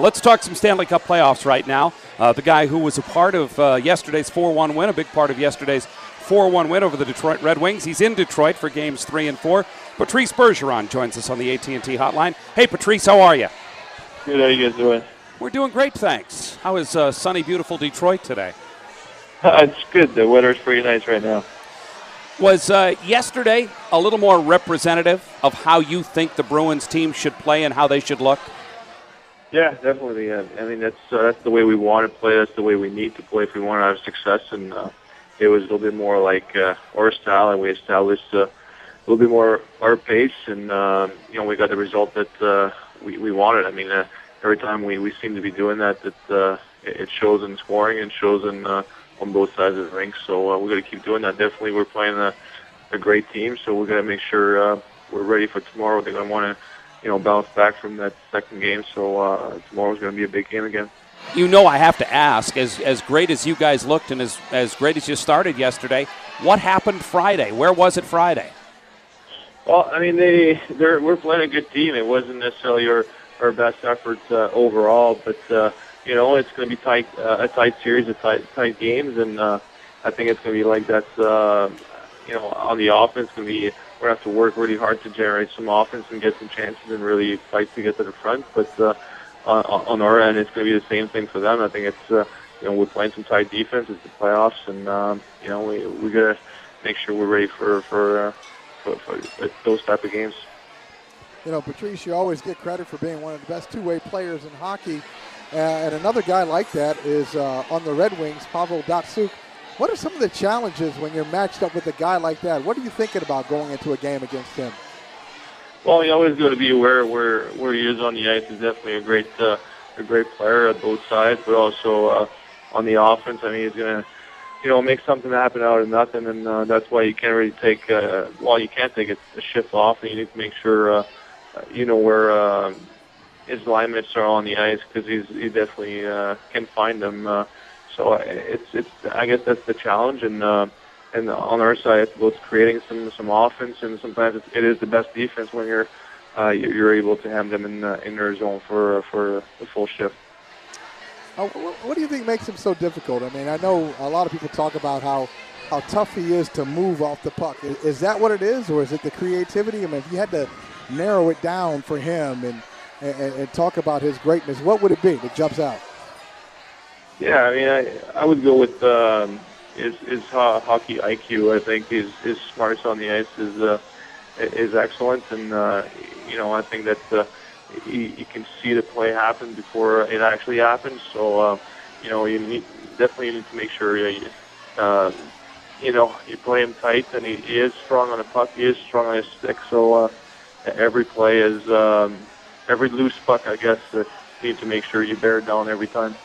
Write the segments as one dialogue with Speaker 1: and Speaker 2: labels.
Speaker 1: Let's talk some Stanley Cup playoffs right now. Uh, the guy who was a part of uh, yesterday's 4 1 win, a big part of yesterday's 4 1 win over the Detroit Red Wings. He's in Detroit for games 3 and 4. Patrice Bergeron joins us on the AT&T hotline. Hey, Patrice, how are you?
Speaker 2: Good. How are you guys doing?
Speaker 1: We're doing great, thanks. How is uh, sunny, beautiful Detroit today?
Speaker 2: it's good. The weather's pretty nice right now.
Speaker 1: Was uh, yesterday a little more representative of how you think the Bruins team should play and how they should look?
Speaker 2: Yeah, definitely. Yeah. I mean, that's uh, that's the way we want to play. That's the way we need to play if we want to have success. And uh, it was a little bit more like uh, our style, and we established uh, a little bit more our pace, and uh, you know, we got the result that uh, we we wanted. I mean, uh, every time we we seem to be doing that, that uh, it shows in scoring and shows in uh, on both sides of the rink. So uh, we got to keep doing that. Definitely, we're playing a, a great team, so we got to make sure uh, we're ready for tomorrow. They're going to want to you know, bounce back from that second game. So uh, tomorrow's going to be a big game again.
Speaker 1: You know, I have to ask, as as great as you guys looked and as as great as you started yesterday, what happened Friday? Where was it Friday?
Speaker 2: Well, I mean, they they're we're playing a good team. It wasn't necessarily our our best effort uh, overall, but uh, you know, it's going to be tight uh, a tight series of tight tight games, and uh, I think it's going to be like that. Uh, you know, on the offense, going to be to have to work really hard to generate some offense and get some chances and really fight to get to the front. But uh, on, on our end, it's going to be the same thing for them. I think it's, uh, you know, we're playing some tight defense. It's the playoffs, and um, you know, we we got to make sure we're ready for for, uh, for for those type of games.
Speaker 3: You know, Patrice, you always get credit for being one of the best two-way players in hockey. Uh, and another guy like that is uh, on the Red Wings, Pavel Datsyuk. What are some of the challenges when you're matched up with a guy like that? What are you thinking about going into a game against him?
Speaker 2: Well, you always got to be aware where where he is on the ice. He's definitely a great uh, a great player at both sides, but also uh, on the offense. I mean, he's gonna you know make something happen out of nothing, and uh, that's why you can't really take uh, well, you can't take a, a shift off, and you need to make sure uh, you know where. Uh, his limits are on the ice because he's he definitely uh, can find them. Uh, so it's it's I guess that's the challenge, and uh, and on our side, it's about creating some some offense, and sometimes it's, it is the best defense when you're uh, you're able to have them in uh, in their zone for for the full shift.
Speaker 3: Uh, what do you think makes him so difficult? I mean, I know a lot of people talk about how how tough he is to move off the puck. Is, is that what it is, or is it the creativity? I mean, if you had to narrow it down for him and, and, and talk about his greatness, what would it be that jumps out?
Speaker 2: Yeah, I mean, I I would go with um, his his hockey IQ. I think his his smarts on the ice is uh, is excellent, and uh, you know I think that uh, he, he can see the play happen before it actually happens. So uh, you know you need, definitely need to make sure you uh, you know you play him tight, and he, he is strong on the puck. He is strong on his stick. So uh, every play is um, every loose puck. I guess uh, you need to make sure you bear down every time.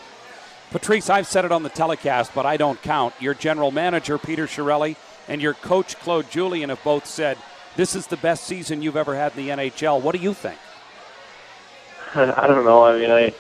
Speaker 1: Patrice, I've said it on the telecast, but I don't count. Your general manager, Peter Chiarelli, and your coach, Claude Julien, have both said this is the best season you've ever had in the NHL. What do you think?
Speaker 2: I don't know. I mean, I,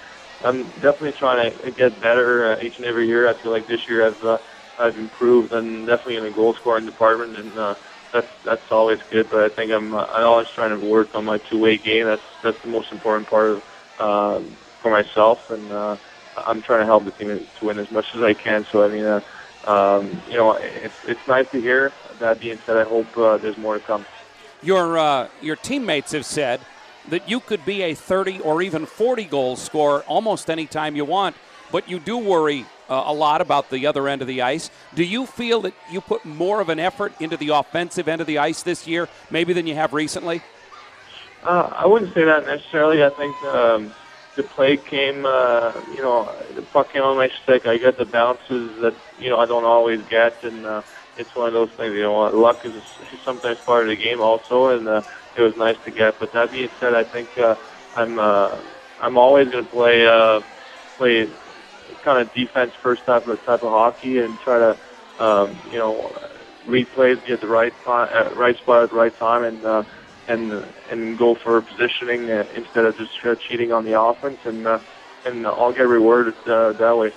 Speaker 2: I'm definitely trying to get better uh, each and every year. I feel like this year I've, uh, I've improved, and definitely in the goal scoring department, and uh, that's that's always good. But I think I'm uh, I'm always trying to work on my two-way game. That's that's the most important part of uh, for myself, and uh, I'm trying to help the team to win as much as I can. So I mean, uh, um, you know, it's it's nice to hear. That being said, I hope uh, there's more to come.
Speaker 1: Your uh, your teammates have said that you could be a 30 or even 40 goal scorer almost any time you want, but you do worry uh, a lot about the other end of the ice. Do you feel that you put more of an effort into the offensive end of the ice this year, maybe than you have recently?
Speaker 2: Uh, I wouldn't say that necessarily. I think. Um, the play came, uh, you know, the puck came on my stick. I got the bounces that, you know, I don't always get, and uh, it's one of those things, you know, luck is sometimes part of the game also, and uh, it was nice to get. But that being said, I think uh, I'm, uh, I'm always going to play uh, play kind of defense first type of type of hockey and try to um, you know read plays, get the right time, uh, right spot at the right time, and uh, and and go for positioning uh, instead of just uh, cheating on the offense, and uh, and I'll get rewarded uh, that way.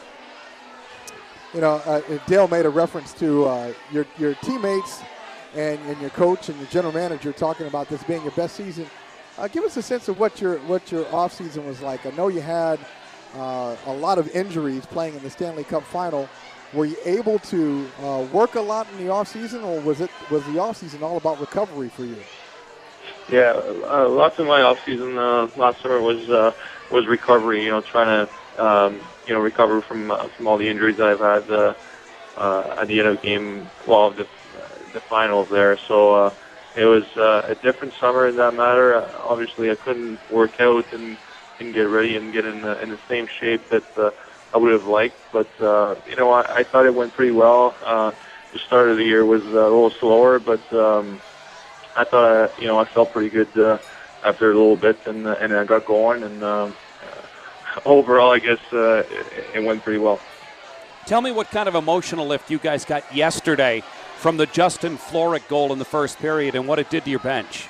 Speaker 3: You know, uh, Dale made a reference to uh, your your teammates and, and your coach and your general manager talking about this being your best season. Uh, give us a sense of what your what your off season was like. I know you had uh, a lot of injuries playing in the Stanley Cup final. Were you able to uh, work a lot in the off season, or was it was the off season all about recovery for you?
Speaker 2: Yeah, uh, lots of my off season uh, last summer was uh, was recovery. You know, trying to um, you know recover from uh, from all the injuries that I've had uh, uh, at the end of game, well, the the finals there. So uh, it was uh, a different summer in that matter. Uh, obviously, I couldn't work out and, and get ready and get in the, in the same shape that uh, I would have liked. But uh, you know, I, I thought it went pretty well. Uh, the start of the year was uh, a little slower, but um, I thought I, you know I felt pretty good uh, after a little bit, and uh, and I got going. And um, uh, overall, I guess uh, it, it went pretty well.
Speaker 1: Tell me what kind of emotional lift you guys got yesterday from the Justin Florek goal in the first period and what it did to your bench.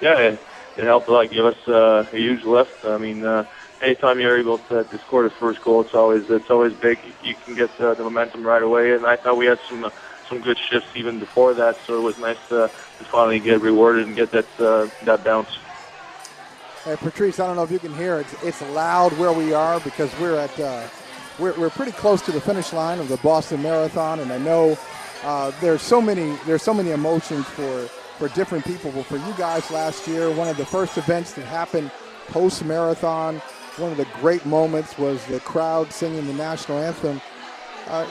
Speaker 2: Yeah, it, it helped a lot. Give us uh, a huge lift. I mean, uh, anytime you're able to, to score the first goal, it's always it's always big. You can get uh, the momentum right away, and I thought we had some uh, some good shifts even before that. So it was nice to, to finally get rewarded and get that uh, that bounce.
Speaker 3: Hey, Patrice, I don't know if you can hear it. It's, loud where we are because we're at uh, we're, we're pretty close to the finish line of the Boston Marathon, and I know uh, there's so many there's so many emotions for for different people. But for you guys last year, one of the first events that happened post marathon, one of the great moments was the crowd singing the national anthem. Uh,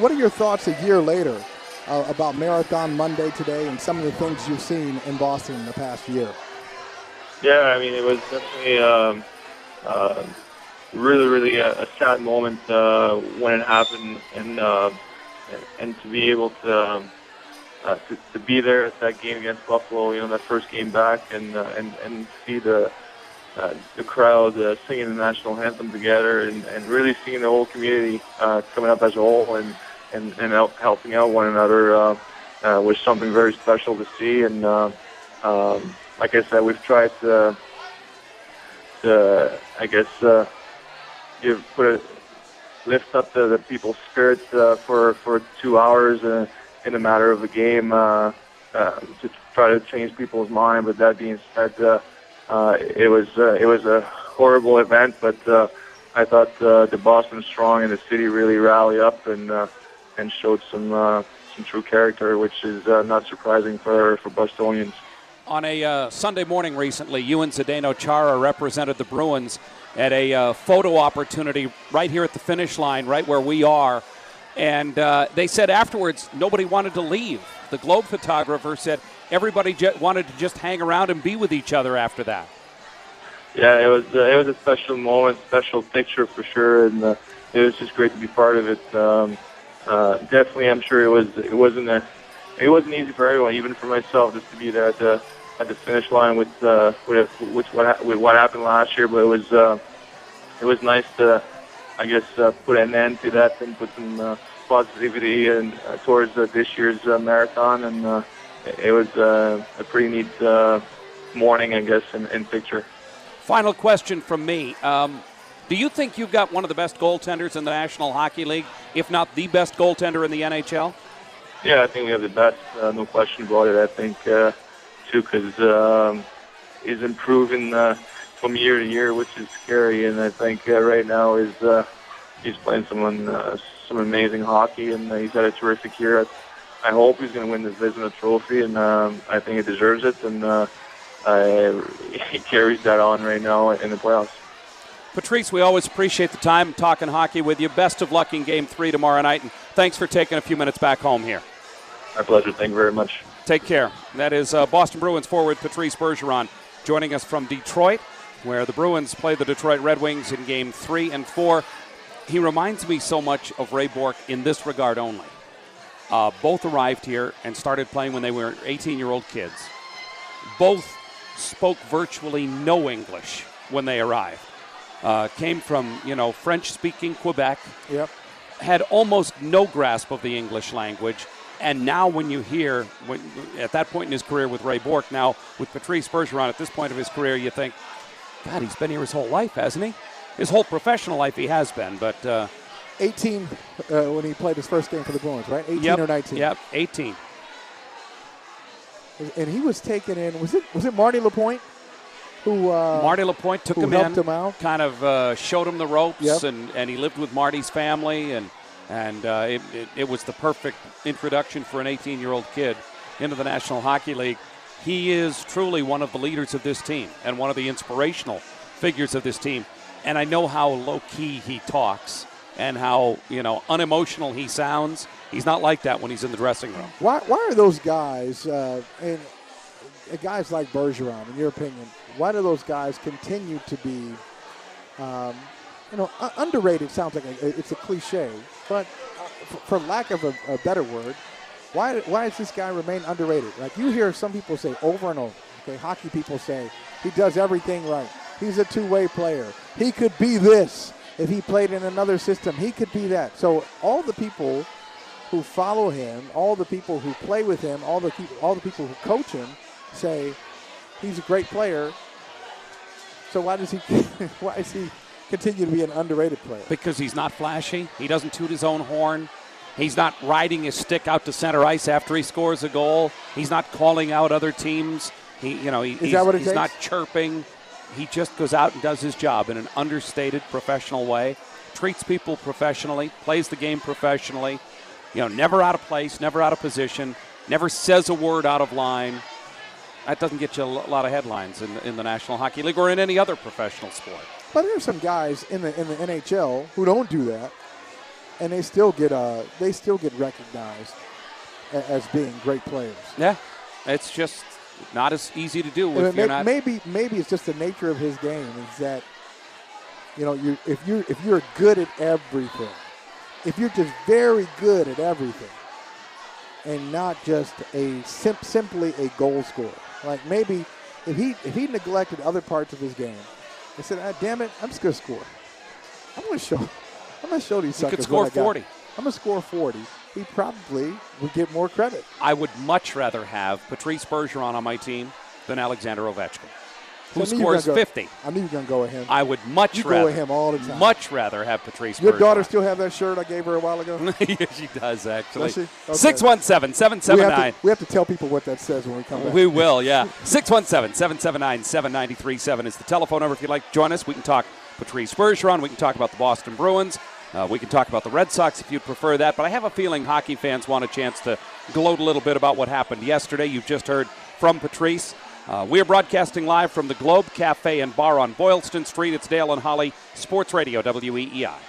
Speaker 3: what are your thoughts a year later uh, about Marathon Monday today and some of the things you've seen in Boston in the past year?
Speaker 2: Yeah, I mean, it was definitely um, uh, really, really a, a sad moment uh, when it happened, and uh, and to be able to, um, uh, to to be there at that game against Buffalo, you know, that first game back, and uh, and and see the uh, the crowd uh, singing the national anthem together, and, and really seeing the whole community uh, coming up as a whole, and and and help, helping out one another uh, uh, was something very special to see. And uh, um, like I said, we've tried to, to I guess, uh, give put a lift up the, the people's spirits uh, for for two hours uh, in a matter of a game uh, uh, to try to change people's mind. But that being said, uh, uh, it was uh, it was a horrible event. But uh, I thought uh, the Boston Strong and the city really rally up and uh, and showed some uh, some true character, which is uh, not surprising for for Bostonians.
Speaker 1: On a uh, Sunday morning recently, you and Zdeno Chara represented the Bruins at a uh, photo opportunity right here at the finish line, right where we are. And uh, they said afterwards nobody wanted to leave. The Globe photographer said everybody j- wanted to just hang around and be with each other after that.
Speaker 2: Yeah, it was uh, it was a special moment, special picture for sure, and uh, it was just great to be part of it. Um, uh, definitely, I'm sure it was it wasn't a it wasn't easy for everyone, even for myself, just to be there at the at the finish line with uh, with, with what with what happened last year. But it was uh, it was nice to, I guess, uh, put an end to that and put some uh, positivity and uh, towards uh, this year's uh, marathon. And uh, it was uh, a pretty neat uh, morning, I guess, in, in picture.
Speaker 1: Final question from me. Um, do you think you've got one of the best goaltenders in the National Hockey League, if not the best goaltender in the NHL?
Speaker 2: Yeah, I think we have the best, uh, no question about it. I think uh, because um, he's improving uh, from year to year, which is scary. And I think uh, right now is uh, he's playing some uh, some amazing hockey, and uh, he's had a terrific year. I hope he's going to win the Vezina Trophy, and um, I think he deserves it. And uh, I, he carries that on right now in the playoffs.
Speaker 1: Patrice, we always appreciate the time talking hockey with you. Best of luck in Game Three tomorrow night, and thanks for taking a few minutes back home here.
Speaker 2: My pleasure. Thank you very much.
Speaker 1: Take care. That is uh, Boston Bruins forward Patrice Bergeron joining us from Detroit, where the Bruins play the Detroit Red Wings in Game Three and Four. He reminds me so much of Ray Bourque in this regard only. Uh, both arrived here and started playing when they were 18 year old kids. Both spoke virtually no English when they arrived. Uh, came from you know French-speaking Quebec.
Speaker 3: Yep.
Speaker 1: Had almost no grasp of the English language. And now, when you hear, when, at that point in his career with Ray Bourque, now with Patrice Bergeron, at this point of his career, you think, God, he's been here his whole life, hasn't he? His whole professional life, he has been. But uh,
Speaker 3: 18 uh, when he played his first game for the Bruins, right? 18
Speaker 1: yep,
Speaker 3: or 19.
Speaker 1: Yep, 18.
Speaker 3: And he was taken in. Was it was it Marty Lapointe? Who uh,
Speaker 1: Marty Lapointe took him
Speaker 3: helped
Speaker 1: in,
Speaker 3: him out?
Speaker 1: kind of uh, showed him the ropes,
Speaker 3: Yep.
Speaker 1: and, and he lived with Marty's family, and and uh, it, it, it was the perfect introduction for an 18-year-old kid into the National Hockey League. He is truly one of the leaders of this team and one of the inspirational figures of this team. And I know how low key he talks and how you know unemotional he sounds. He's not like that when he's in the dressing room.
Speaker 3: Why, why are those guys uh, and uh, guys like Bergeron, in your opinion, why do those guys continue to be, um, you know, underrated? Sounds like a, it's a cliche, but uh, for, lack of a, a better word, why why does this guy remain underrated? Like you hear some people say over and over. Okay, hockey people say he does everything right. He's a two-way player. He could be this if he played in another system. He could be that. So all the people who follow him, all the people who play with him, all the all the people who coach him, say he's a great player. So why does he why does he continue to be an underrated player?
Speaker 1: because he's not flashy. He doesn't toot his own horn. He's not riding his stick out to center ice after he scores a goal. He's not calling out other teams. He, you know, he, he's,
Speaker 3: that what it
Speaker 1: he's not chirping. He just goes out and does his job in an understated, professional way. Treats people professionally. Plays the game professionally. You know, never out of place, never out of position. Never says a word out of line. That doesn't get you a lot of headlines in, in the National Hockey League or in any other professional sport.
Speaker 3: But there are some guys in the in the NHL who don't do that, and they still get uh they still get recognized a- as being great players.
Speaker 1: Yeah, it's just not as easy to do if you're
Speaker 3: may-
Speaker 1: not.
Speaker 3: maybe maybe it's just the nature of his game is that you know you if you if you're good at everything, if you're just very good at everything, and not just a sim- simply a goal scorer. Like maybe if he if he neglected other parts of his game, he said, ah, "Damn it, I'm just gonna score. I'm gonna show. I'm gonna show these
Speaker 1: He
Speaker 3: suckers
Speaker 1: could score
Speaker 3: what I got.
Speaker 1: 40.
Speaker 3: I'm gonna score 40." He probably would get more credit.
Speaker 1: I would much rather have Patrice Bergeron on my team than Alexander Ovechkin, who
Speaker 3: So I knew you were
Speaker 1: scores
Speaker 3: go-
Speaker 1: 50.
Speaker 3: I knew you were gonna go with him.
Speaker 1: I would much
Speaker 3: You go
Speaker 1: rather
Speaker 3: with him all the time.
Speaker 1: Much rather have Patrice.
Speaker 3: Your
Speaker 1: Bergeron.
Speaker 3: daughter still have that shirt I gave her a while ago?
Speaker 1: she does actually.
Speaker 3: Does she? Okay.
Speaker 1: Six one seven seven seven
Speaker 3: we, have to, we have to tell people what that says when we come back.
Speaker 1: We will, yeah. 617 779 7937 is the telephone number. If you'd like to join us, we can talk Patrice Bergeron. We can talk about the Boston Bruins. Uh, we can talk about the Red Sox if you'd prefer that. But I have a feeling hockey fans want a chance to gloat a little bit about what happened yesterday. You've just heard from Patrice. Uh, we are broadcasting live from the Globe Cafe and Bar on Boylston Street. It's Dale and Holly, Sports Radio, WEEI.